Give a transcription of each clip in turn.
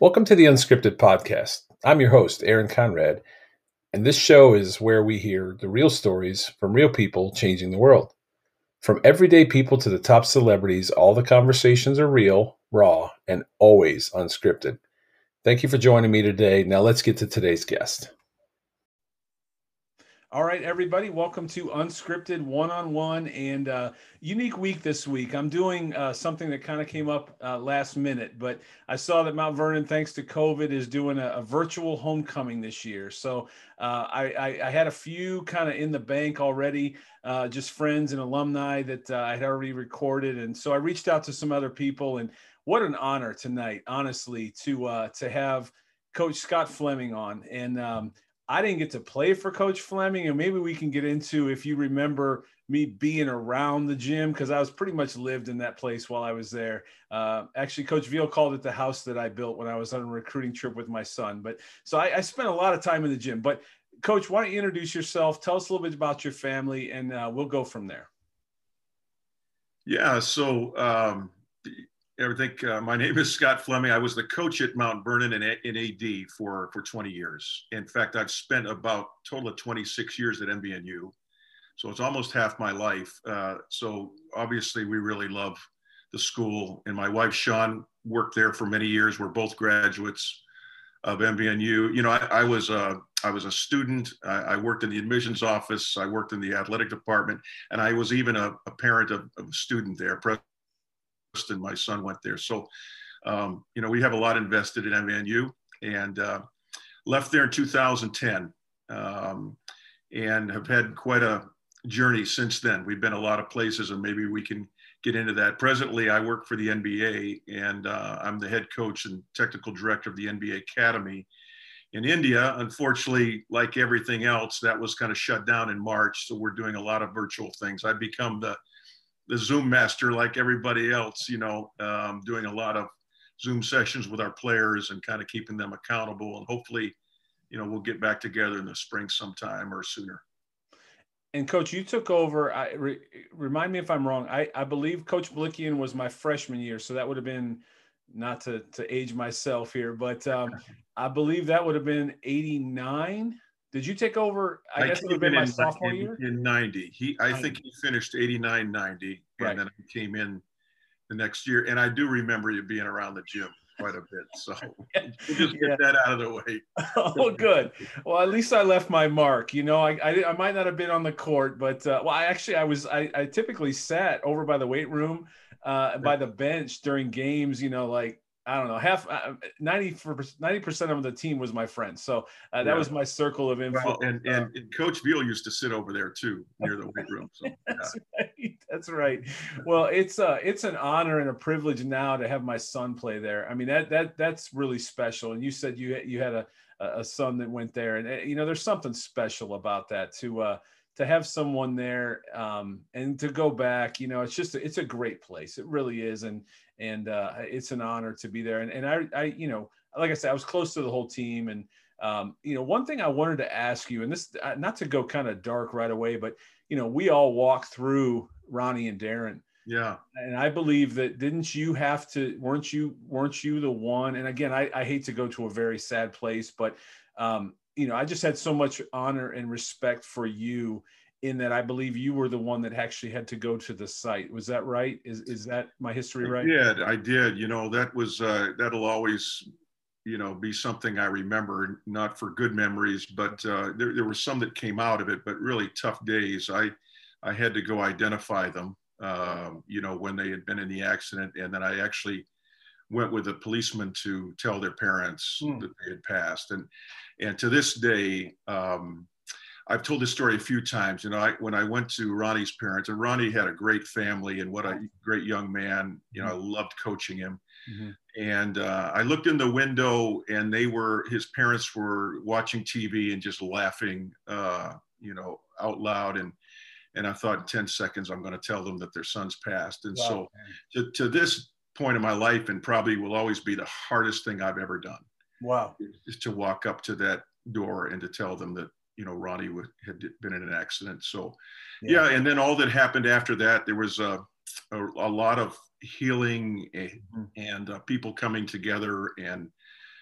Welcome to the Unscripted Podcast. I'm your host, Aaron Conrad, and this show is where we hear the real stories from real people changing the world. From everyday people to the top celebrities, all the conversations are real, raw, and always unscripted. Thank you for joining me today. Now let's get to today's guest. All right, everybody, welcome to Unscripted One on One and uh, unique week this week. I'm doing uh, something that kind of came up uh, last minute, but I saw that Mount Vernon, thanks to COVID, is doing a, a virtual homecoming this year. So uh, I, I, I, had a few kind of in the bank already, uh, just friends and alumni that uh, I had already recorded, and so I reached out to some other people. And what an honor tonight, honestly, to to have Coach Scott Flemming on and. Um, I didn't get to play for Coach Flemming, and maybe we can get into if you remember me being around the gym because I was pretty much lived in that place while I was there. Uh, actually, Coach Veal called it the house that I built when I was on a recruiting trip with my son. But so I, I spent a lot of time in the gym. But Coach, why don't you introduce yourself? Tell us a little bit about your family, and uh, we'll go from there. Yeah. So um, Think uh, my name is Scott Flemming. I was the coach at Mount Vernon in, in AD for, for 20 years. In fact, I've spent about total of 26 years at MVNU. So it's almost half my life. Uh, so obviously we really love the school and my wife, Sean, worked there for many years. We're both graduates of MVNU. You know, I, I was a, I was a student. I, I, worked in the admissions office. I worked in the athletic department, and I was even a, a parent of, of, a student there, and my son went there. So, um, you know, we have a lot invested in MVNU and uh, left there in 2010 um, and have had quite a journey since then. We've been a lot of places and maybe we can get into that. Presently, I work for the NBA and uh, I'm the head coach and technical director of the NBA Academy in India. Unfortunately, like everything else, that was kind of shut down in March. So we're doing a lot of virtual things. I've become the the Zoom master like everybody else, you know, um, doing a lot of Zoom sessions with our players and kind of keeping them accountable. And hopefully, you know, we'll get back together in the spring sometime or sooner. And coach, you took over. I re, remind me if I'm wrong. I, I believe Coach Bilikian was my freshman year, so that would have been not to to age myself here, but um, I believe that would have been '89. Did you take over? I, I guess it would have been my in, sophomore in, year in '90. He, I 90. think he finished '89, '90, and right. then I came in the next year. And I do remember you being around the gym quite a bit. So we'll just get yeah. that out of the way. oh, good. Well, at least I left my mark. You know, I, I, I might not have been on the court, but uh, well, I actually I was I, I typically sat over by the weight room, uh, by the bench during games. You know, like I don't know, half uh, 90 percent of the team was my friend. So uh, that yeah. was my circle of influence. Well, and, and, and, Coach Veal used to sit over there too, near the weight room. So, That's right. That's right. Well, it's uh it's an honor and a privilege now to have my son play there. I mean that that that's really special. And you said you you had a a son that went there, and eh, you know there's something special about that to uh to have someone there um, and to go back, you know, it's just it's a great place. It really is, and and uh, it's an honor to be there. And and I I you know, like I said, I was close to the whole team, and um, you know, one thing I wanted to ask you, and this uh, not to go kind of dark right away, but you know, we all walk through Ronnie and Darren. Yeah. And I believe that didn't you have to weren't you weren't you the one? And again, I, I hate to go to a very sad place, but um, you know, I just had so much honor and respect for you in that I believe you were the one that actually had to go to the site. Was that right? Is is that my history right? Yeah, I did. You know, that was uh, that'll always, you know, be something I remember. Not for good memories, but uh, there there were some that came out of it, but really tough days. I I had to go identify them. Um, you know, when they had been in the accident, and then I actually went with a policeman to tell their parents mm. that they had passed. And and to this day, um, I've told this story a few times. You know, I, when I went to Ronnie's parents, and Ronnie had a great family and what a great young man. You know, I loved coaching him. Mm-hmm. And uh, I looked in the window, and they were his parents were watching TV and just laughing, uh, you know, out loud. And and I thought, in ten seconds, I'm going to tell them that their son's passed. And wow. so, to, to this point in my life, and probably will always be the hardest thing I've ever done. Wow. Is to walk up to that door and to tell them that, you know, Ronnie would, had been in an accident. So, yeah. yeah. And then all that happened after that, there was a, a, a lot of healing and, mm-hmm. and uh, people coming together and,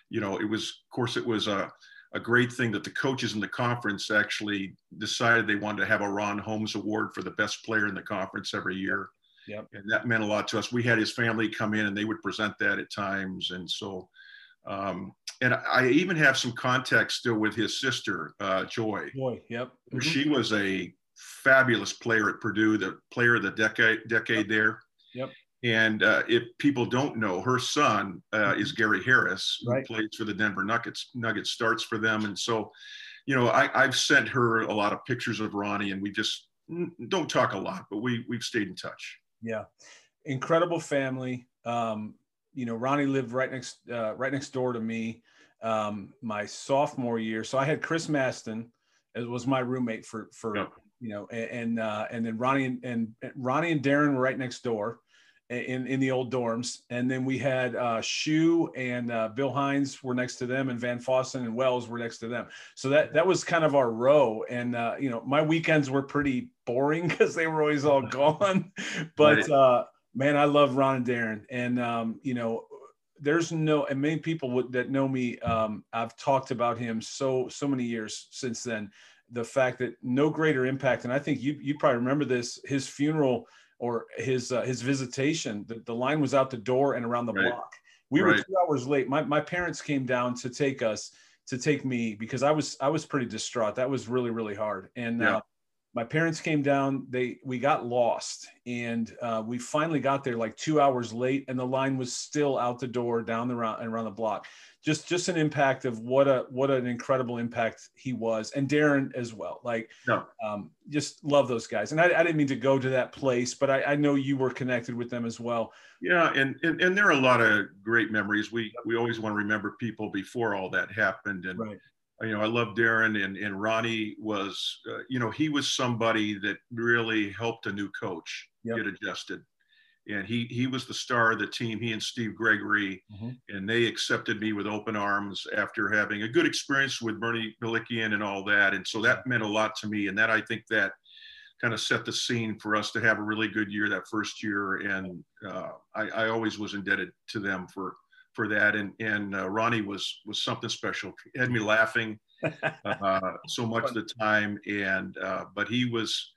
you know, it was, of course, it was a, a great thing that the coaches in the conference actually decided they wanted to have a Ron Holmes Award for the best player in the conference every year. Yep. And that meant a lot to us. We had his family come in and they would present that at times. And so, um, and I even have some context still with his sister, uh, Joy. Joy, yep. Mm-hmm. She was a fabulous player at Purdue, the player of the decade, decade there. Yep. And uh, if people don't know, her son uh, is Gary Harris, who right. plays for the Denver Nuggets. Nuggets starts for them, and so, you know, I, I've sent her a lot of pictures of Ronnie, and we just don't talk a lot, but we we've stayed in touch. Yeah, incredible family. Um, you know, Ronnie lived right next uh, right next door to me um, my sophomore year. So I had Chris Maston as was my roommate for for yep. you know, and and, uh, and then Ronnie and, and Ronnie and Darren were right next door in in the old dorms, and then we had uh, Shu and uh, Bill Hines were next to them, and Van Fossen and Wells were next to them. So that that was kind of our row, and uh, you know my weekends were pretty boring because they were always all gone. but uh, man, I love Ron and Darren, and um, you know there's no and many people would, that know me um, i've talked about him so so many years since then the fact that no greater impact and i think you you probably remember this his funeral or his uh, his visitation. The, the line was out the door and around the right. block. We right. were two hours late. My my parents came down to take us to take me because I was I was pretty distraught. That was really really hard. And yeah. uh, my parents came down. They we got lost, and uh, we finally got there like two hours late, and the line was still out the door down the round around the block just just an impact of what a what an incredible impact he was and darren as well like no. um, just love those guys and I, I, didn't mean to go to that place but I, I, know you were connected with them as well yeah and, and and there are a lot of great memories we we always want to remember people before all that happened and right. You know i love darren and and ronnie was uh, you know he was somebody that really helped a new coach yep. get adjusted and he he was the star of the team. He and Steve Gregory, mm-hmm. and they accepted me with open arms after having a good experience with Bernie Bilikian and all that. And so that meant a lot to me. And that I think that kind of set the scene for us to have a really good year that first year. And uh, I, I, always was indebted to them for for that. And and uh, Ronnie was was something special. He had me laughing uh, so much of the time. And uh, but he was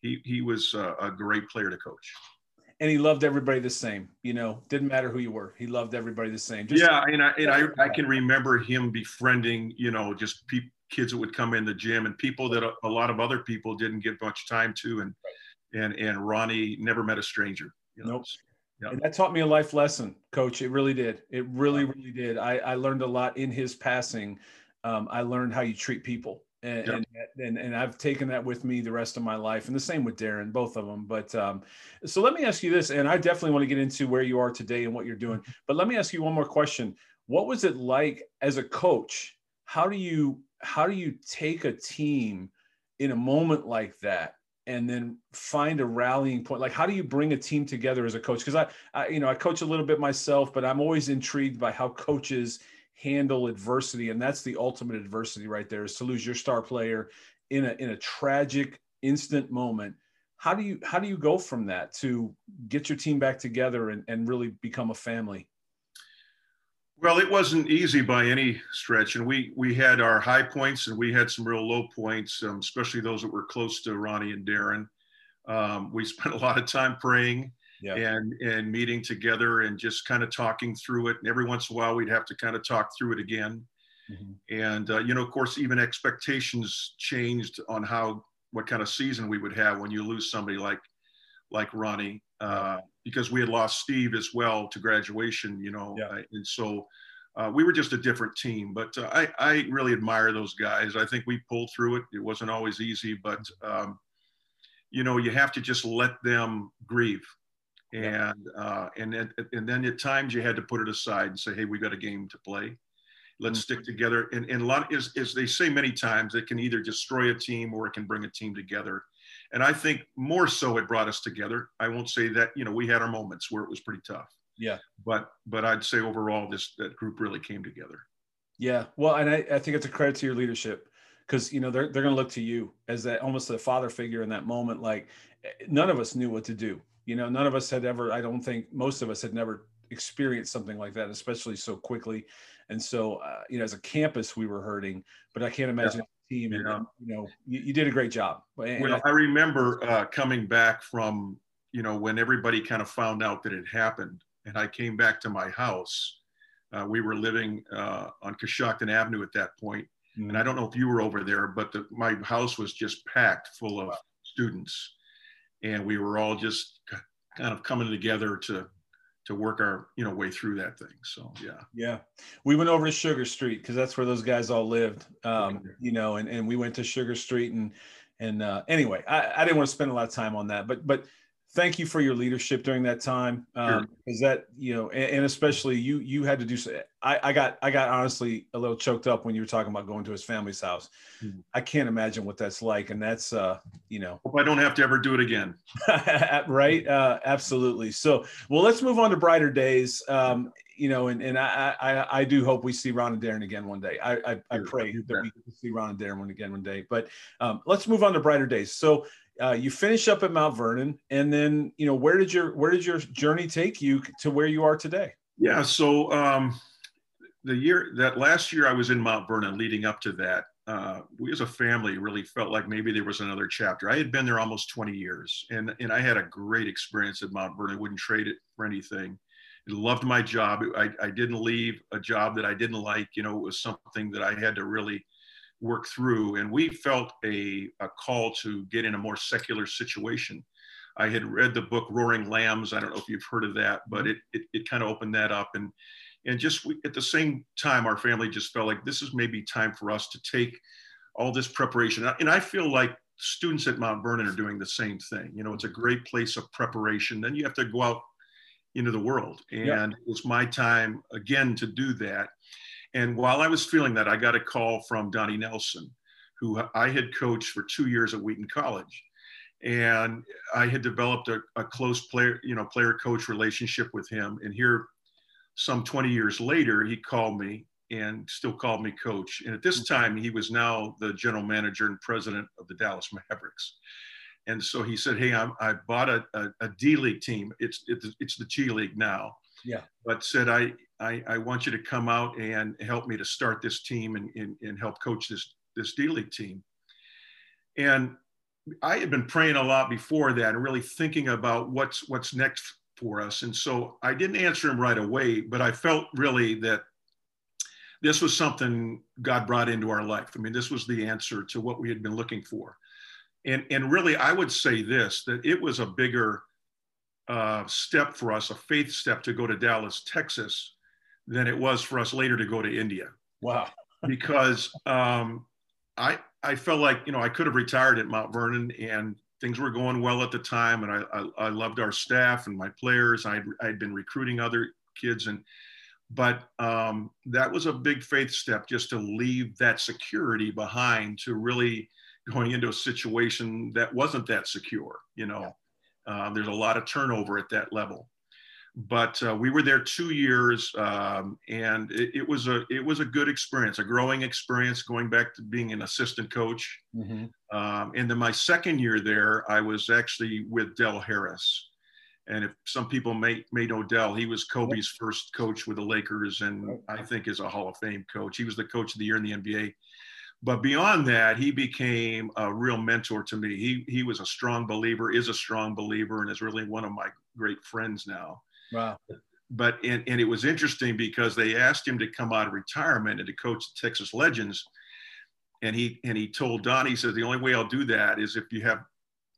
he he was a great player to coach and he loved everybody the same. You know, didn't matter who you were. He loved everybody the same. Just yeah, and I and I, I can remember him befriending, you know, just pe- kids that would come in the gym and people that a, a, lot of other people didn't give much time to, and and and Ronnie never met a stranger. You know? Nope. And that taught me a life lesson, Coach. It really did. It really, really did. I, I learned a lot in his passing. Um, I learned how you treat people and, yep. and, and and I've taken that with me the rest of my life, and the same with Darren, both of them. But um, so let me ask you this, and I definitely want to get into where you are today and what you're doing. But let me ask you one more question: What was it like as a coach? How do you how do you take a team in a moment like that and then find a rallying point. Like how do you bring a team together as a coach? Because I, I you know i coach a little bit myself but i'm always intrigued by how coaches handle adversity and that's the ultimate adversity right there is to lose your star player in a in a tragic instant moment. How do you how do you go from that to get your team back together and, and really become a family well it wasn't easy by any stretch and we we had our high points and we had some real low points um, especially those that were close to ronnie and darren um, we spent a lot of time praying yeah. and and meeting together and just kind of talking through it. And every once in a while, we'd have to kind of talk through it again. Mm-hmm. And uh, you know, of course, even expectations changed on how what kind of season we would have when you lose somebody like like Ronnie, uh, because we had lost Steve as well to graduation. You know, yeah. and so. Uh, we were just a different team, but uh, I, I really admire those guys. I think we pulled through it. It wasn't always easy, but um, you know, you have to just let them grieve and uh, and then, and then at times you had to put it aside and say, hey, we got a game to play. Let's mm-hmm. stick together. And, and a lot is as they say many times, it can either destroy a team or it can bring a team together. And I think more so it brought us together. I won't say that you know we had our moments where it was pretty tough. Yeah. But but I'd say overall this that group really came together. Yeah. Well, and I, I think it's a credit to your leadership because you know they're they're going to look to you as that almost a father figure in that moment. Like none of us knew what to do you know none of us had ever i don't think most of us had never experience something like that, especially so quickly. And so, uh, you know, as a campus, we were hurting, but I can't imagine yeah. Team. And, yeah. you know, you, you, did a great job. And well, I, I remember uh, coming back from, you know, when everybody kind of found out that it happened, and I came back to my house. Uh, we were living uh, on Coshocton Avenue at that point, mm-hmm. and I don't know if you were over there, but the, my house was just packed full of wow. students, and we were all just kind of coming together to to work our you know way through that thing so yeah yeah we went over to sugar street because that's where those guys all lived um, okay. you know and, and we went to sugar street and and uh, anyway I, I didn't want to spend a lot of time on that but but thank you for your leadership during that time um because that you know and, and, especially you you had to do so I, I got i got honestly a little choked up when you were talking about going to his family's house mm-hmm. i can't imagine what that's like and that's uh you know hope i don't have to ever do it again right uh absolutely so well let's move on to brighter days um you know, and, and I, I, I do hope we see Ron and Darren again one day. I, I, I pray that we see Ron and Darren again one day. But um, let's move on to brighter days. So uh, you finish up at Mount Vernon, and then you know where did your where did your journey take you to where you are today? Yeah, so um, the year that last year I was in Mount Vernon, leading up to that, uh, we as a family really felt like maybe there was another chapter. I had been there almost 20 years, and and I had a great experience at Mount Vernon. I wouldn't trade it for anything. I loved my job. I, I didn't leave a job that I didn't like. You know, it was something that I had to really work through. And we felt a, a call to get in a more secular situation. I had read the book Roaring Lambs. I don't know if you've heard of that, but it, it, it kind of opened that up. And, and just we, at the same time, our family just felt like this is maybe time for us to take all this preparation. And I feel like students at Mount Vernon are doing the same thing. You know, it's a great place of preparation. Then you have to go out into the world. And yeah. it was my time again to do that. And while I was feeling that, I got a call from Donnie Nelson, who I had coached for two years at Wheaton College. And I had developed a, a close player, you know, player coach relationship with him. And here, some 20 years later, he called me and still called me coach. And at this mm-hmm. time, he was now the general manager and president of the Dallas Mavericks. And so he said, "Hey, I'm, i bought a, a, a D League team. It's, it's it's the G League now. Yeah. But said I I, I want you to come out and help me to start this team and, and, and help coach this, this D League team. And I had been praying a lot before that and really thinking about what's, what's next for us. And so I didn't answer him right away, but I felt really that this was something God brought into our life. I mean, this was the answer to what we had been looking for. And, and really, I would say this that it was a bigger uh, step for us, a faith step to go to Dallas, Texas, than it was for us later to go to India. Wow. because um, I I felt like you know I could have retired at Mount Vernon and things were going well at the time, and I I, I loved our staff and my players. I I'd been recruiting other kids and. But um, that was a big faith step just to leave that security behind to really going into a situation that wasn't that secure. You know, yeah. uh, there's a lot of turnover at that level but uh, we were there two years um, and it, it, was a it was a good experience a growing experience going back to being an assistant coach. Mm-hmm. um, and then my second year there i was actually with Del Harris. And if some people may may know Del, he was kobe's first coach with the lakers and i think is a hall of fame coach. He was the coach of the year in the nba but beyond that he became a real mentor to me. He he was a strong believer is a strong believer and is really one of my great friends now Wow. But and, and it was interesting because they asked him to come out of retirement and to coach the Texas Legends. And he and he told Donnie, he said, the only way I'll do that is if you have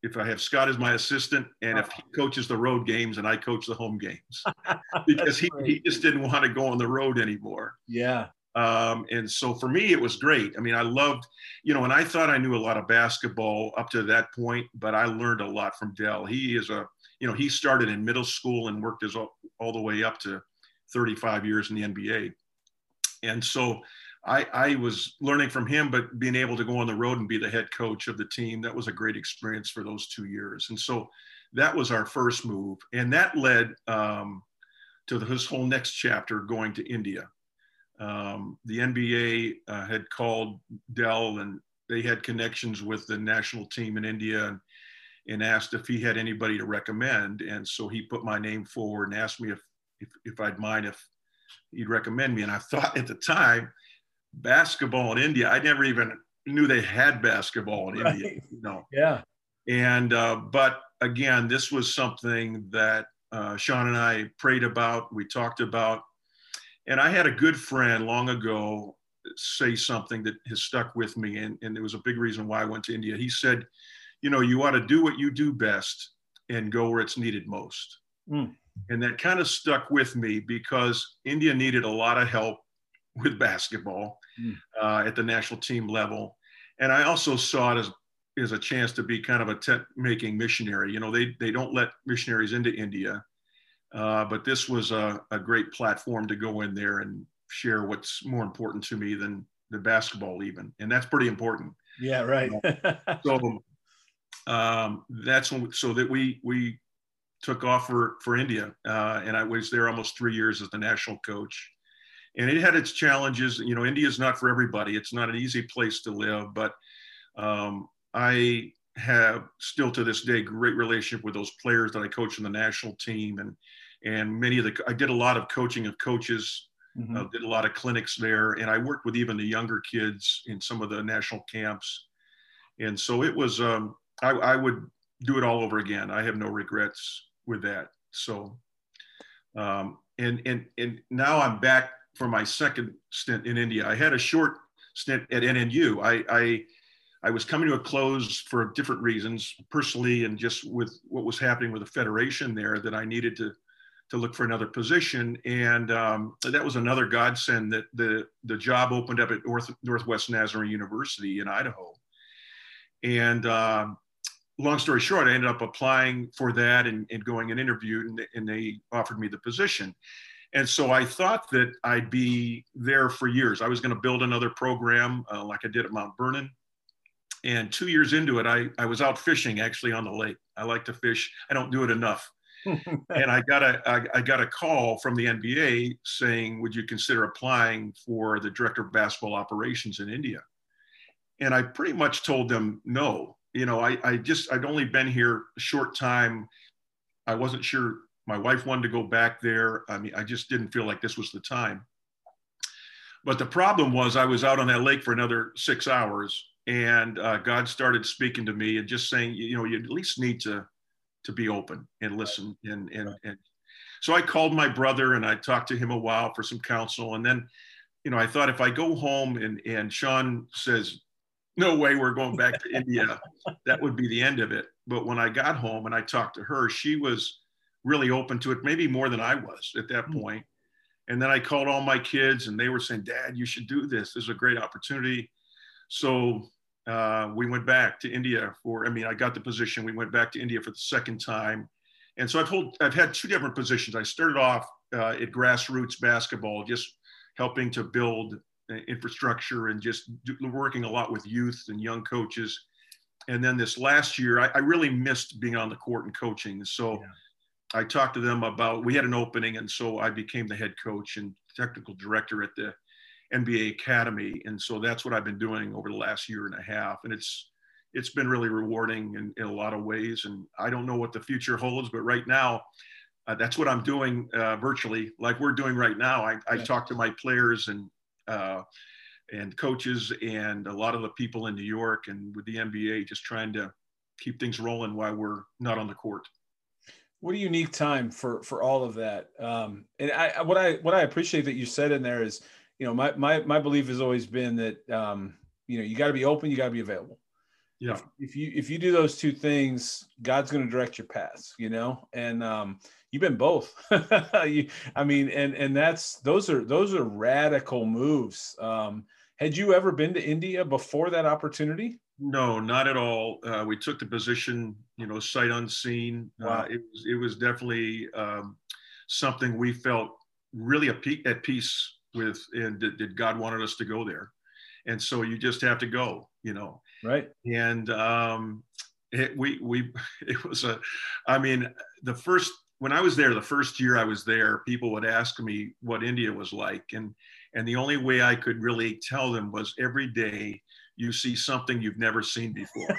if I have Scott as my assistant and if he coaches the road games and I coach the home games. because he, he just didn't want to go on the road anymore. Yeah. Um, and so for me, it was great. I mean, I loved, you know, and I thought I knew a lot of basketball up to that point, but I learned a lot from Del. He is a you know, he started in middle school and worked his all, all the way up to 35 years in the NBA. And so I, I was learning from him, but being able to go on the road and be the head coach of the team, that was a great experience for those two years. And so that was our first move. And that led um, to this whole next chapter going to India. Um, the NBA uh, had called Del and they had connections with the national team in India. And and asked if he had anybody to recommend. And so he put my name forward and asked me if if, if I'd mind if he'd recommend me. And I thought at the time, basketball in India, I never even knew they had basketball in right. India. You know. Yeah. And uh, but again, this was something that uh, Sean and I prayed about. We talked about, and I had a good friend long ago say something that has stuck with me, and, and it was a big reason why I went to India. He said, "You know, you ought to do what you do best and go where it's needed most." Mm. And that kind of stuck with me because India needed a lot of help with basketball mm. uh, at the national team level. And I also saw it as, as a chance to be kind of a tent making missionary. You know, they, they don't let missionaries into India, uh, but this was a, a great platform to go in there and share what's more important to me than the basketball even. And that's pretty important. Yeah, right. so um, that's when, so that we, we took off for, for India. Uh, and I was there almost three years as the national coach and it had its challenges. You know, India is not for everybody. It's not an easy place to live, but um, I have still to this day great relationship with those players that I coach in the national team, and and many of the I did a lot of coaching of coaches. Mm-hmm. Uh, did a lot of clinics there, and I worked with even the younger kids in some of the national camps, and so it was. Um, I, I would do it all over again. I have no regrets with that. So, um, and and and now I'm back for my second stint in India. I had a short stint at NNU. I, I, I was coming to a close for different reasons, personally, and just with what was happening with the federation there, that I needed to to look for another position. And um, that was another godsend that the the job opened up at North, Northwest Nazarene University in Idaho. And um, long story short, I ended up applying for that and, and going and interviewed, and, and they offered me the position. And so I thought that I'd be there for years. I was going to build another program uh, like I did at Mount Vernon. And two years into it, I, I was out fishing actually on the lake. I like to fish. I don't do it enough. and I got a I, I got a call from the NBA saying, "Would you consider applying for the director of basketball operations in India?" And I pretty much told them no. You know, I, I just I'd only been here a short time. I wasn't sure my wife wanted to go back there. I mean, I just didn't feel like this was the time. But the problem was, I was out on that lake for another six hours, and uh, God started speaking to me and just saying, you know, you at least need to to be open and listen. And and and so I called my brother and I talked to him a while for some counsel, and then, you know, I thought if I go home and and Sean says, no way, we're going back to India, that would be the end of it. But when I got home and I talked to her, she was really open to it, maybe more than I was at that hmm. point. And then I called all my kids and they were saying, Dad, you should do this. This is a great opportunity. So uh, we went back to India for, I mean, I got the position. We went back to India for the second time. And so I've, hold, I've had two different positions. I started off uh, at grassroots basketball, just helping to build infrastructure and just do, working a lot with youth and young coaches. And then this last year, I, I really missed being on the court and coaching. So yeah. I talked to them about we had an opening, and so I became the head coach and technical director at the NBA Academy, and so that's what I've been doing over the last year and a half, and it's it's been really rewarding in, in a lot of ways. And I don't know what the future holds, but right now, uh, that's what I'm doing uh, virtually, like we're doing right now. I, I talk to my players and uh, and coaches and a lot of the people in New York and with the NBA, just trying to keep things rolling while we're not on the court. What a unique time for for all of that. Um and i what i what i appreciate that you said in there is you know my my, my belief has always been that um you know you got to be open you got to be available. Yeah. If, if, you if you do those two things god's going to direct your paths you know? And um you've been both you, i mean and and that's those are those are radical moves um had you ever been to india before that opportunity no, not at all. Uh, we took the position, you know, sight unseen. Uh, wow. Uh, it, was, it was definitely um, something we felt really at peace with, and did, did God wanted us to go there. And so you just have to go, you know. Right. And um, it, we we it was a, I mean, the first when I was there, the first year I was there, people would ask me what India was like, and and the only way I could really tell them was every day you see something you've never seen before.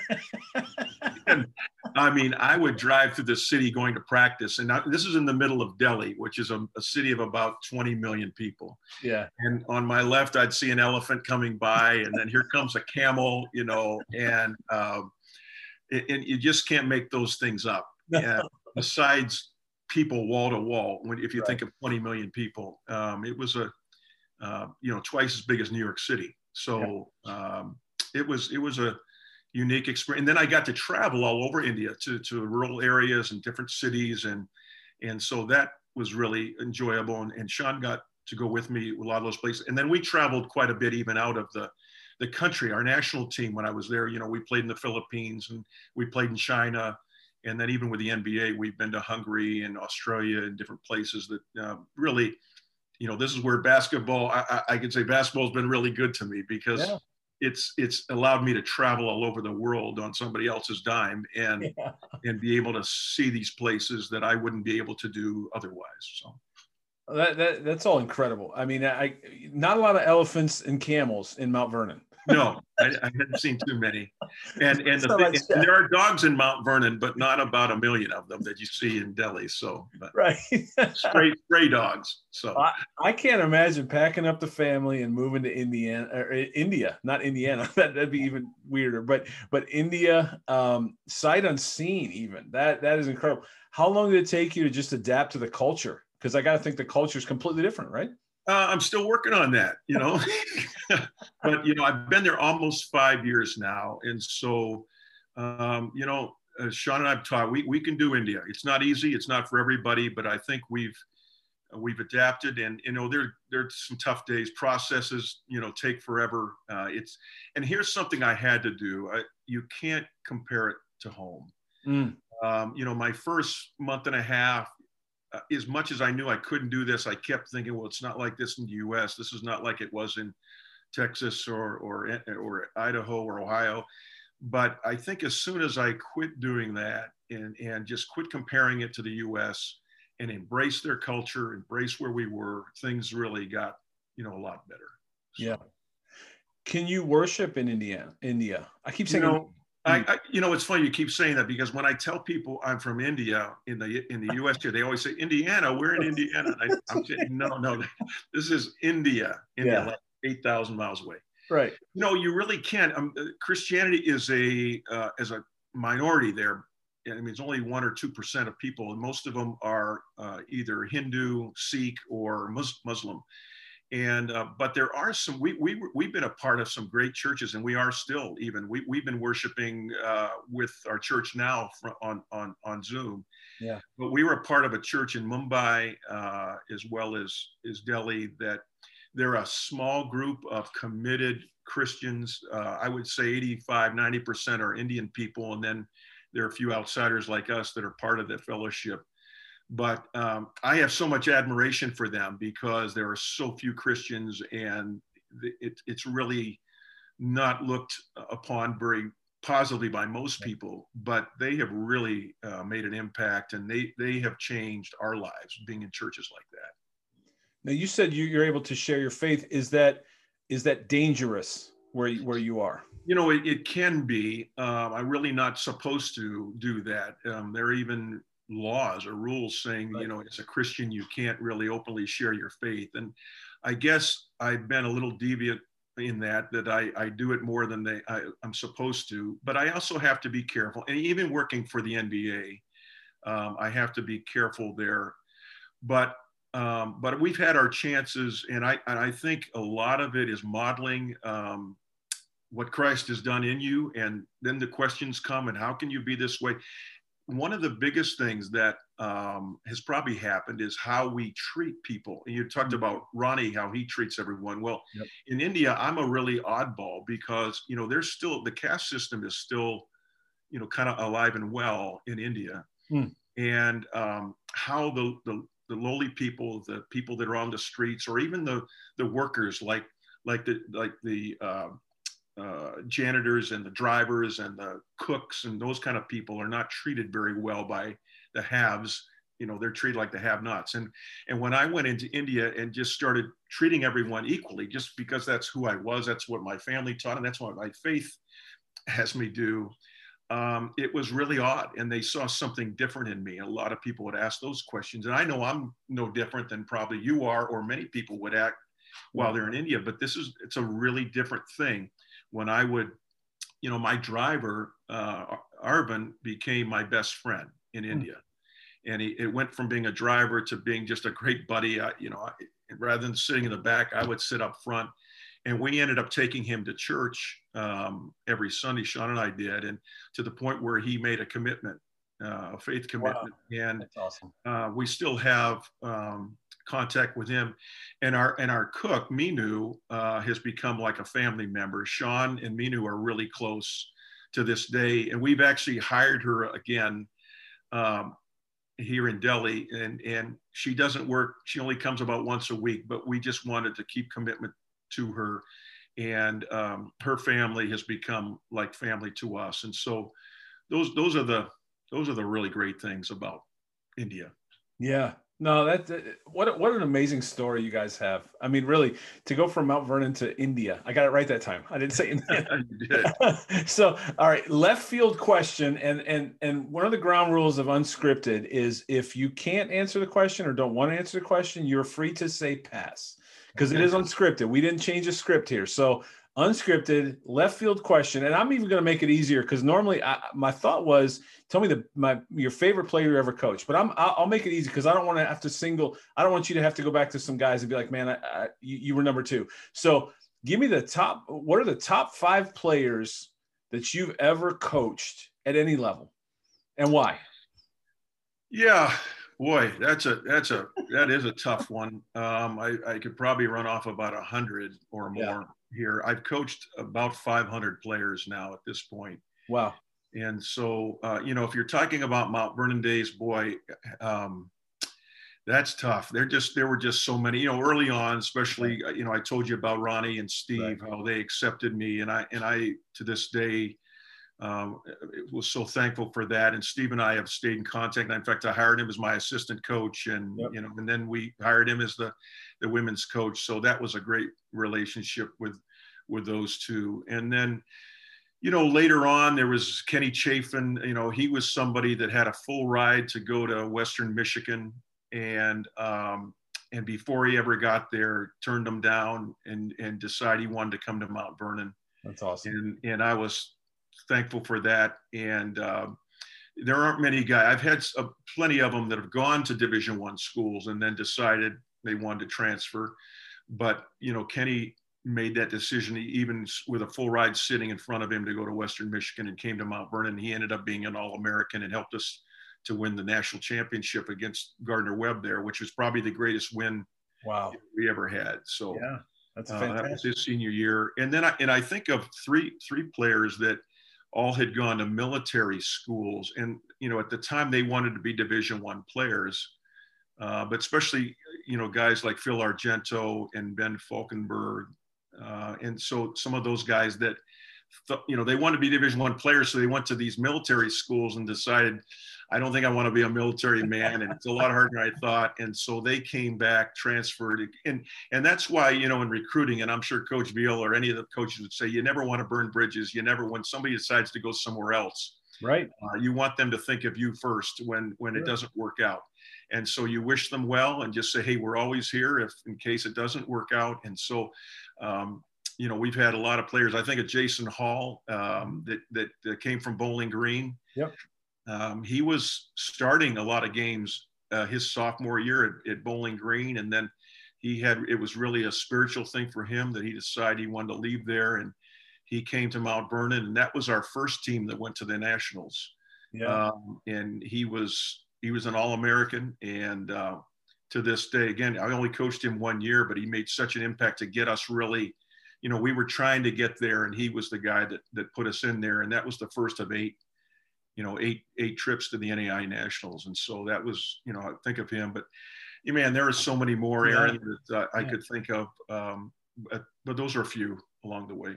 and, I mean, I would drive through the city going to practice, and this is in the middle of Delhi, which is a, a, city of about 20 million people. Yeah. And on my left, I'd see an elephant coming by, and then here comes a camel, you know, and um, and you just can't make those things up. Yeah. besides people wall to wall, when if you right. think of 20 million people, um, it was a uh, you know twice as big as New York City. So yeah. um, it was it was a unique experience. And then I got to travel all over India to, to rural areas and different cities. And, and so that was really enjoyable. And, and Sean got to go with me a lot of those places. And then we traveled quite a bit, even out of the, the country. Our national team, when I was there, you know, we played in the Philippines and we played in China. And then even with the NBA, we've been to Hungary and Australia and different places that uh, really, you know, this is where basketball, I, I, I, can say basketball has been really good to me because yeah it's it's allowed me to travel all over the world on somebody else's dime and yeah. and be able to see these places that I wouldn't be able to do otherwise. So that, that that's all incredible. I mean, I not a lot of elephants and camels in Mount Vernon no, I, I, hadn't seen too many. And and, the thing, and there are dogs in Mount Vernon, but not about a million of them that you see in Delhi. So right, stray stray dogs. So I, I, can't imagine packing up the family and moving to Indiana or uh, India, not Indiana. that that'd be even weirder. But but India, um, sight unseen, even that that is incredible. How long did it take you to just adapt to the culture? Because I got to think the culture is completely different, right? Uh, I'm still working on that, you know. but you know, I've been there almost five years now, and so um, you know, uh, Sean and I've taught we we can do India. It's not easy. It's not for everybody, but I think we've we've adapted, and you know, there there's some tough days. Processes, you know, take forever. Uh, it's and here's something I had to do. I, you can't compare it to home. Mm. Um, you know, my first month and a half, as much as I knew I couldn't do this, I kept thinking, well, it's not like this in the U.S. This is not like it was in Texas or or or Idaho or Ohio. But I think as soon as I quit doing that and and just quit comparing it to the U.S. and embrace their culture, embrace where we were, things really got you know a lot better. So. Yeah. Can you worship in India? India. I keep saying. You know, I, I, you know, it's funny you keep saying that because when I tell people I'm from India in the in the U.S. here, they always say Indiana. We're in Indiana. I, am saying no, no, this is India. India, yeah. like eight thousand miles away. Right. You know, you really can't. Um, Christianity is a uh, as a minority there. I mean, it's only one or two percent of people, and most of them are uh, either Hindu, Sikh, or Muslim and uh, but there are some we, we we've been a part of some great churches and we are still even. We, we've been worshiping uh, with our church now on on on zoom. Yeah. But we were a part of a church in mumbai uh, as well as as delhi that they're a small group of committed christians. Uh, i would say 85 90 percent are indian people. And then there are a few outsiders like us that are part of the fellowship but um, I have so much admiration for them because there are so few Christians, and it, it's really not looked upon very positively by most people. But they have really uh, made an impact, and they they have changed our lives being in churches like that. Now, you said you, you're able to share your faith. Is that is that dangerous where where you are? You know, it, it can be. Um, I'm really not supposed to do that. Um, there are even laws or rules saying, right. you know, as a Christian, you can't really openly share your faith. And I guess I've been a little deviant in that, that I, I do it more than they, I, am supposed to. But I also have to be careful. And even working for the NBA, um, I have to be careful there. But um, but we've had our chances, and I and I think a lot of it is modeling um, what Christ has done in you, and then the questions come, and how can you be this way? One of the biggest things that um, has probably happened is how we treat people. And you talked mm-hmm. about Ronnie, how he treats everyone. Well, yep. in India, I'm a really oddball because, you know, there's still, the caste system is still, you know, kind of alive and well in India. Mm. And um, how the, the, the lowly people, the people that are on the streets, or even the, the workers like, like the, like the, uh, uh, janitors and the drivers and the cooks and those kind of people are not treated very well by the haves you know they're treated like the have nots and and when i went into india and just started treating everyone equally just because that's who i was that's what my family taught and that's what my faith has me do um, it was really odd and they saw something different in me. A lot of people would ask those questions. And I know I'm no different than probably you are, or many people would act while they're in India, but this is, it's a really different thing. When I would, you know, my driver, uh, Arvin became my best friend in mm India. And he, it went from being a driver to being just a great buddy. I, you know, I, rather than sitting in the back, I would sit up front and we ended up taking him to church um, every Sunday. Sean and I did, and to the point where he made a commitment, uh, a faith commitment, wow. and awesome. uh, we still have um, contact with him. And our and our cook Minu uh, has become like a family member. Sean and Minu are really close to this day, and we've actually hired her again. Um, here in Delhi, and and she doesn't work. She only comes about once a week, but we just wanted to keep commitment to her and um, her family has become like family to us and so those those are the those are the really great things about india yeah no that what what an amazing story you guys have. I mean really to go from mount vernon to india i got it right that time. I didn't say india. So all right left field question and and and one of the ground rules of unscripted is if you can't answer the question or don't want to answer the question you're free to say pass because it is unscripted. We didn't change the script here. So unscripted left field question, and I'm even going to make it easier because normally I, my thought was tell me the my your favorite player you ever coached, but I'm I'll, make it easy because I don't want to have to single. I don't want you to have to go back to some guys and be like, man, I, I, you, were number two. So give me the top. What are the top five players that you've ever coached at any level, and why? Yeah, Boy, that's a that's a that is a tough one. Um, I, I could probably run off about a hundred or more. Here. I've coached about 500 players now at this point. Wow. And so, uh, you know, if you're talking about Mount Vernon days, boy, um, that's tough. There just there were just so many. You know, early on, especially, you know, I told you about Ronnie and Steve, right. how they accepted me, and I and I to this day um, was so thankful for that. And Steve and I have stayed in contact. In fact, I hired him as my assistant coach, and yep. you know, and then we hired him as the the women's coach. So that was a great relationship with with those two. And then, you know, later on there was Kenny Chafin. You know, he was somebody that had a full ride to go to Western Michigan, and um, and before he ever got there, turned him down and and decided he wanted to come to Mount Vernon. That's awesome. And and I was thankful for that. And uh, there aren't many guys. I've had uh, plenty of them that have gone to Division One schools and then decided they wanted to transfer. But you know, Kenny made that decision even with a full ride sitting in front of him to go to Western Michigan and came to Mount Vernon. He ended up being an All-American and helped us to win the national championship against Gardner Webb there, which was probably the greatest win wow. we ever had. So yeah, that's uh, that was his senior year. And then I, and I think of three three players that – all had gone to military schools and you know at the time they wanted to be division one players uh, but especially you know guys like phil argento and ben falkenberg uh, and so some of those guys that th- you know they want to be division one players so they went to these military schools and decided I don't think I want to be a military man, and it's a lot harder than I thought. And so they came back, transferred, and and that's why you know in recruiting, and I'm sure Coach Beal or any of the coaches would say, you never want to burn bridges. You never when somebody decides to go somewhere else, right? Uh, you want them to think of you first when when sure. it doesn't work out. And so you wish them well, and just say, hey, we're always here if in case it doesn't work out. And so. Um, you know, we've had a lot of players. I think of Jason Hall um, that, that, that came from Bowling Green. Yep. Um, he was starting a lot of games uh, his sophomore year at, at, Bowling Green, and then he had it was really a spiritual thing for him that he decided he wanted to leave there, and he came to Mount Vernon, and that was our first team that went to the nationals. Yeah. Um, and he was he was an All American, and uh, to this day, again, I only coached him one year, but he made such an impact to get us really. You know, we were trying to get there, and he was the guy that that put us in there, and that was the first of eight you know, eight eight trips to the NAIA Nationals, and so that was, you know, I think of him. But, yeah, man, there are so many more, Aaron, that uh, I yeah. could think of. Um, but, but those are a few along the way.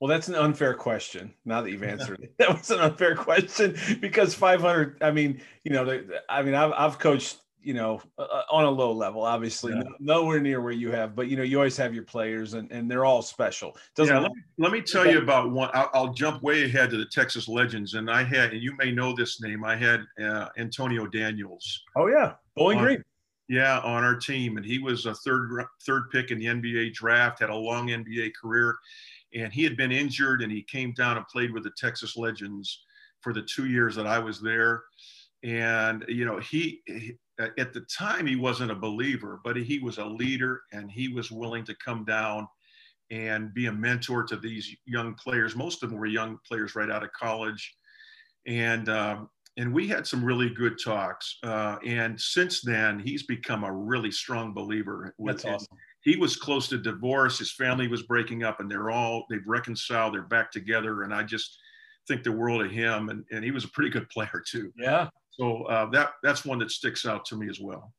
Well, that's an unfair question. Now that you've answered it, that was an unfair question because 500. I mean, you know, I mean, I've, I've coached you know, uh, on a low level, obviously, yeah. nowhere near where you have, but you know, you always have your players and, and they're all special. Doesn't yeah, let me, let me tell you about one. I'll, I'll, jump way ahead to the Texas Legends, and I had, and you may know this name. I had uh, Antonio Daniels. Oh yeah, Bowling Green. Yeah, on our team, and he was a third third pick in the NBA draft. Had a long NBA career, and he had been injured, and he came down and played with the Texas Legends for the two years that I was there. And you know, he at the time he wasn't a believer, but he was a leader and he was willing to come down and be a mentor to these young players. Most of them were young players right out of college, and um, and we had some really good talks. Uh, and since then, he's become a really strong believer. With That's awesome. He was close to divorce. His family was breaking up, and they're all they've reconciled. They're back together, and I just think the world of him. And and he was a pretty good player too. Yeah, so uh, that that's one that sticks out to me as well.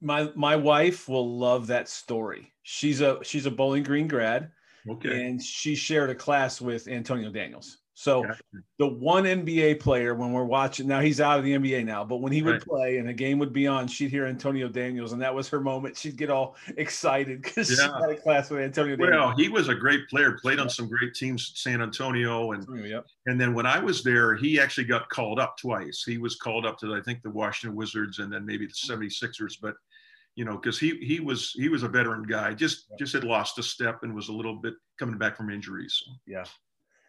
My my wife will love that story. She's a she's a Bowling Green grad, okay, and she shared a class with Antonio Daniels. So the one NBA player when we're watching now he's out of the NBA now, but when he would right. play and a game would be on, she'd hear Antonio Daniels, and that was her moment. She'd get all excited because yeah. she had a class with Antonio. Daniels. Well, he was a great player, played on some great teams, at San Antonio, and yep. and then when I was there, he actually got called up twice. He was called up to I think the Washington Wizards and then maybe the 76ers, but you know, because he he was he was a veteran guy, just just had lost a step and was a little bit coming back from injuries. So. Yeah.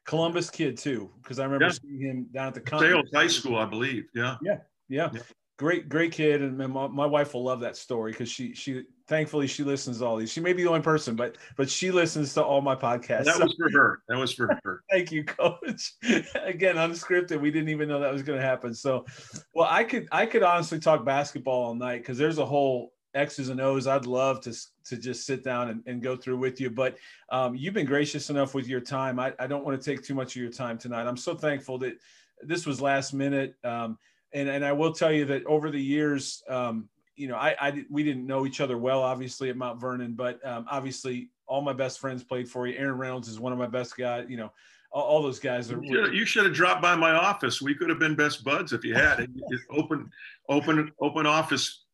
Columbus kid too, because I remember yeah. seeing him down at DeSales High School, I believe. Yeah. Yeah. Yeah. yeah. Great, great kid, and my, my wife will love that story because she she thankfully she listens to all these. She may be the only person, but but she listens to all my podcasts. That so. was for her. That was for her. Thank you, Coach. Again, unscripted. We didn't even know that was going to happen. So, well, I could I could honestly talk basketball all night because there's a whole X's and O's I'd love to, to just sit down and, and go through with you. But um, you've been gracious enough with your time. I, I don't want to take too much of your time tonight. I'm so thankful that this was last minute. Um, and, and I will tell you that over the years, um, you know, I, I, we didn't know each other well, obviously at Mount Vernon, but um, obviously all my best friends played for you. Aaron Reynolds is one of my best guys, you know, all, all those guys are. You should, you should have dropped by my office. We could have been best buds if you had it. open, open, open office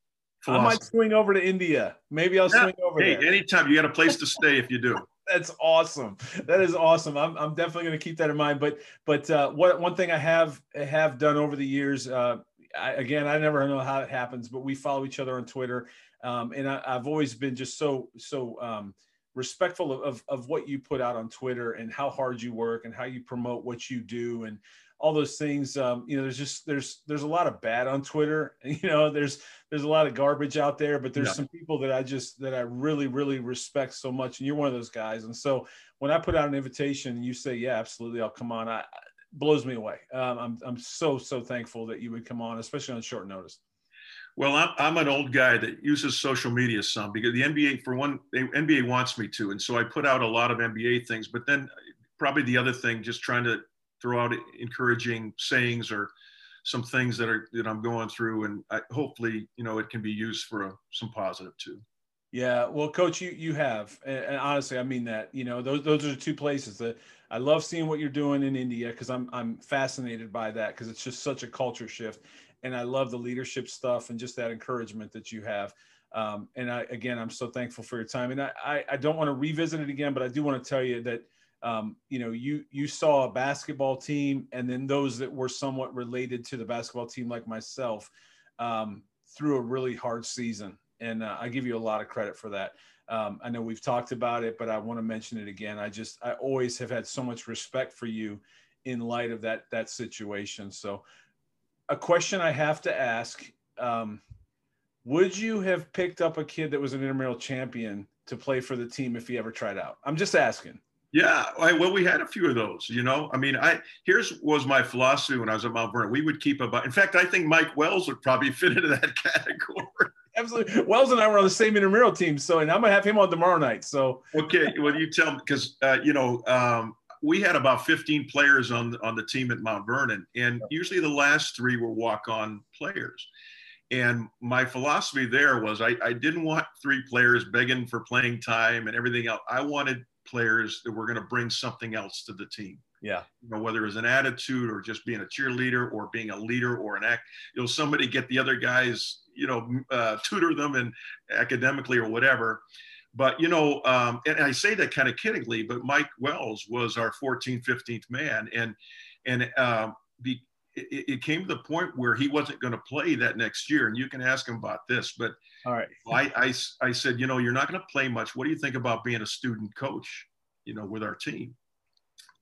philosophy. I might swing over to India. Maybe I'll yeah. swing over hey, there. anytime you got a place to stay if you do. That's awesome. That is awesome. I'm, I'm definitely going to keep that in mind. But but uh, what one thing I have have done over the years, uh, I, again, I never know how it happens, but we follow each other on Twitter, um, and I, have always been just so so um, respectful of, of, of what you put out on Twitter and how hard you work and how you promote what you do and all those things. Um, you know, there's just there's there's a lot of bad on Twitter. You know, there's there's a lot of garbage out there, but there's yeah. some people that I just that I really really respect so much, and you're one of those guys. And so when I put out an invitation, and you say, "Yeah, absolutely, I'll come on," I blows me away. Um, I'm I'm so so thankful that you would come on, especially on short notice. Well, I'm, I'm an old guy that uses social media some because the NBA, for one, the NBA wants me to. And so I put out a lot of NBA things. But then probably the other thing, just trying to throw out encouraging sayings or some things that are that I'm going through, and I, hopefully, you know, it can be used for a, some positive too. Yeah, well, coach, you you have, and, and, honestly, I mean that. You know, those those are the two places that I love seeing what you're doing in India because I'm I'm fascinated by that because it's just such a culture shift, and I love the leadership stuff and just that encouragement that you have. Um, and I again, I'm so thankful for your time, and I I, I don't want to revisit it again, but I do want to tell you that um, you know, you you saw a basketball team, and then those that were somewhat related to the basketball team, like myself, um, through a really hard season, and uh, I give you a lot of credit for that. Um, I know we've talked about it, but I want to mention it again. I just I always have had so much respect for you in light of that that situation. So, a question I have to ask: um, Would you have picked up a kid that was an intramural champion to play for the team if he ever tried out? I'm just asking. Yeah, well, we had a few of those. You know, I mean, I here's was my philosophy when I was at Mount Vernon. We would keep about. In fact, I think Mike Wells would probably fit into that category. Absolutely, Wells and I were on the same intramural team, so and I'm gonna have him on tomorrow night. So okay, well, you tell because uh, you know um, we had about 15 players on on the team at Mount Vernon, and usually the last three were walk on players. And my philosophy there was I, I didn't want three players begging for playing time and everything else. I wanted players that we're going to bring something else to the team. Yeah. You know, whether it's an attitude or just being a cheerleader or being a leader or an act, you know, somebody get the other guys, you know, uh, tutor them and academically or whatever. But, you know, um, and I say that kind of kiddingly, but Mike Wells was our 14th, 15th man. And, and uh, be, it, it, came to the point where he wasn't going to play that next year. And you can ask him about this, but all right. I, I, I said, you know, you're not going to play much. What do you think about being a student coach, you know, with our team?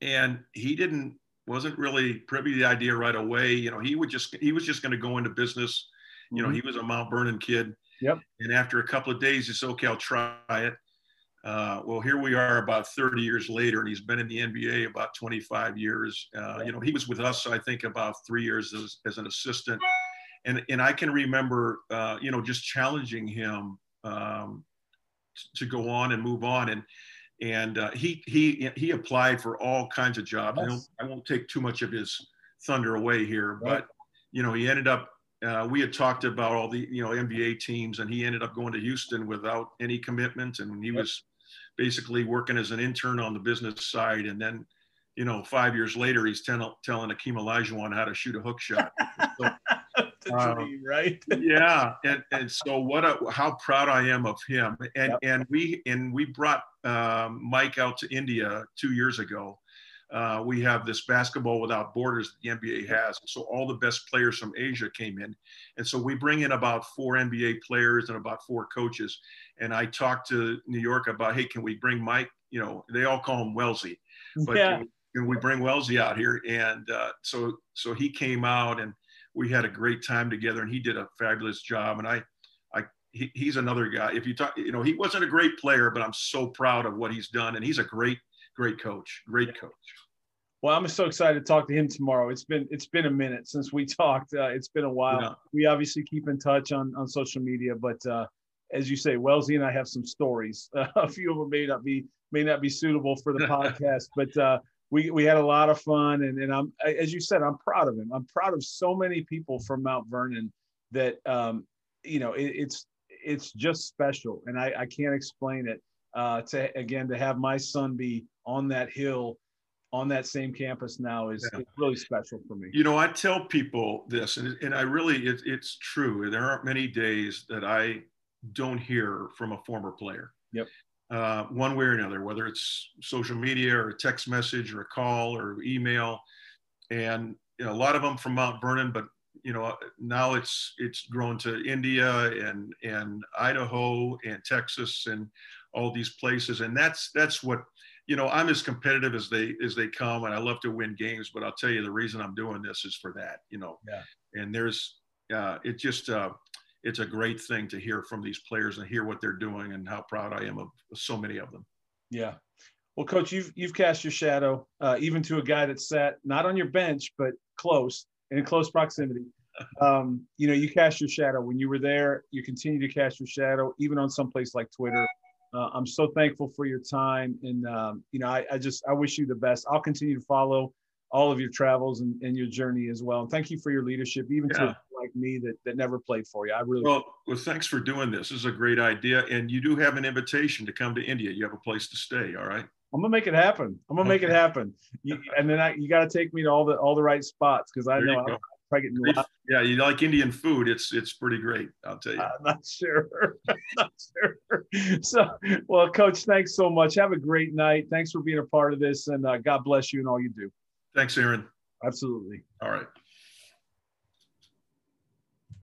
And he didn't, wasn't really privy to the idea right away. You know, he would just, he was just going to go into business. You know, mm-hmm. he was a Mount Vernon kid. Yep. And after a couple of days, he said, okay, I'll try it. Uh, well, here we are about 30 years later, and he's been in the NBA about 25 years. Uh, you know, he was with us, I think, about three years as, as an assistant and and I can remember, uh, you know, just challenging him um, to go on and move on, and and uh, he he he applied for all kinds of jobs. Yes. I, I, won't take too much of his thunder away here, right. but you know, he ended up. Uh, we had talked about all the you know NBA teams, and he ended up going to Houston without any commitment, and he was basically working as an intern on the business side, and then you know, five years later, he's ten, telling Akeem Olajuwon how to shoot a hook shot. So, um, dream, right? yeah, and and so what? A, how proud I am of him. And yep. and we and we brought um, Mike out to India two years ago. Uh, we have this basketball without borders that the NBA has. So all the best players from Asia came in, and so we bring in about four NBA players and about four coaches. And I talked to New York about, hey, can we bring Mike? You know, they all call him Wellesley, but yeah. can, can we bring Wellesley out here? And uh, so so he came out and we had a great time together and he did a fabulous job. And I, I, he, he's another guy. If you talk, you know, he wasn't a great player, but I'm so proud of what he's done. And he's a great, great coach, great coach. Well, I'm so excited to talk to him tomorrow. It's been it's been a minute since we talked. Uh, it's been a while. Yeah. We obviously keep in touch on on social media, but uh, as you say, Wellesley and I have some stories. Uh, a few of them may not be may not be suitable for the podcast, but uh, we, we had a lot of fun and, and I'm as you said I'm proud of him I'm proud of so many people from Mount Vernon that um, you know it, it's it's just special and I, I can't explain it uh, to again to have my son be on that hill on that same campus now is yeah. really special for me. You know, I tell people this, and, and I really, it, it's true. There aren't many days that I don't hear from a former player. Yep uh, one way or another, whether it's social media or a text message or a call or email. And you know, a lot of them from Mount Vernon, but you know, now it's it's grown to India and and Idaho and Texas and all these places. And that's that's what you know. I'm as competitive as they as they come, and I love to win games. But I'll tell you, the reason I'm doing this is for that. You know, yeah. And there's uh, it just uh, it's a great thing to hear from these players and hear what they're doing and how proud I am of so many of them. Yeah. Well, coach, you've you've cast your shadow uh, even to a guy that sat not on your bench but close in close proximity. Um, you know, you cast your shadow when you were there. You continue to cast your shadow even on some place like Twitter. Uh, I'm so thankful for your time, and um, you know, I, I just I wish you the best. I'll continue to follow all of your travels and, and your journey as well. And thank you for your leadership, even yeah. to like me that, that never played for you. I really well, well, thanks for doing this. This is a great idea. And you do have an invitation to come to India. You have a place to stay. All right. I'm gonna make it happen. I'm gonna make it happen. You, and then I, you got to take me to all the all the right spots because I there know I'm getting Yeah, you like Indian food? It's it's pretty great. I'll tell you. I'm not sure. not sure. So, well, Coach, thanks so much. Have a great night. Thanks for being a part of this, and uh, God bless you and all you do. Thanks, Aaron. Absolutely. All right.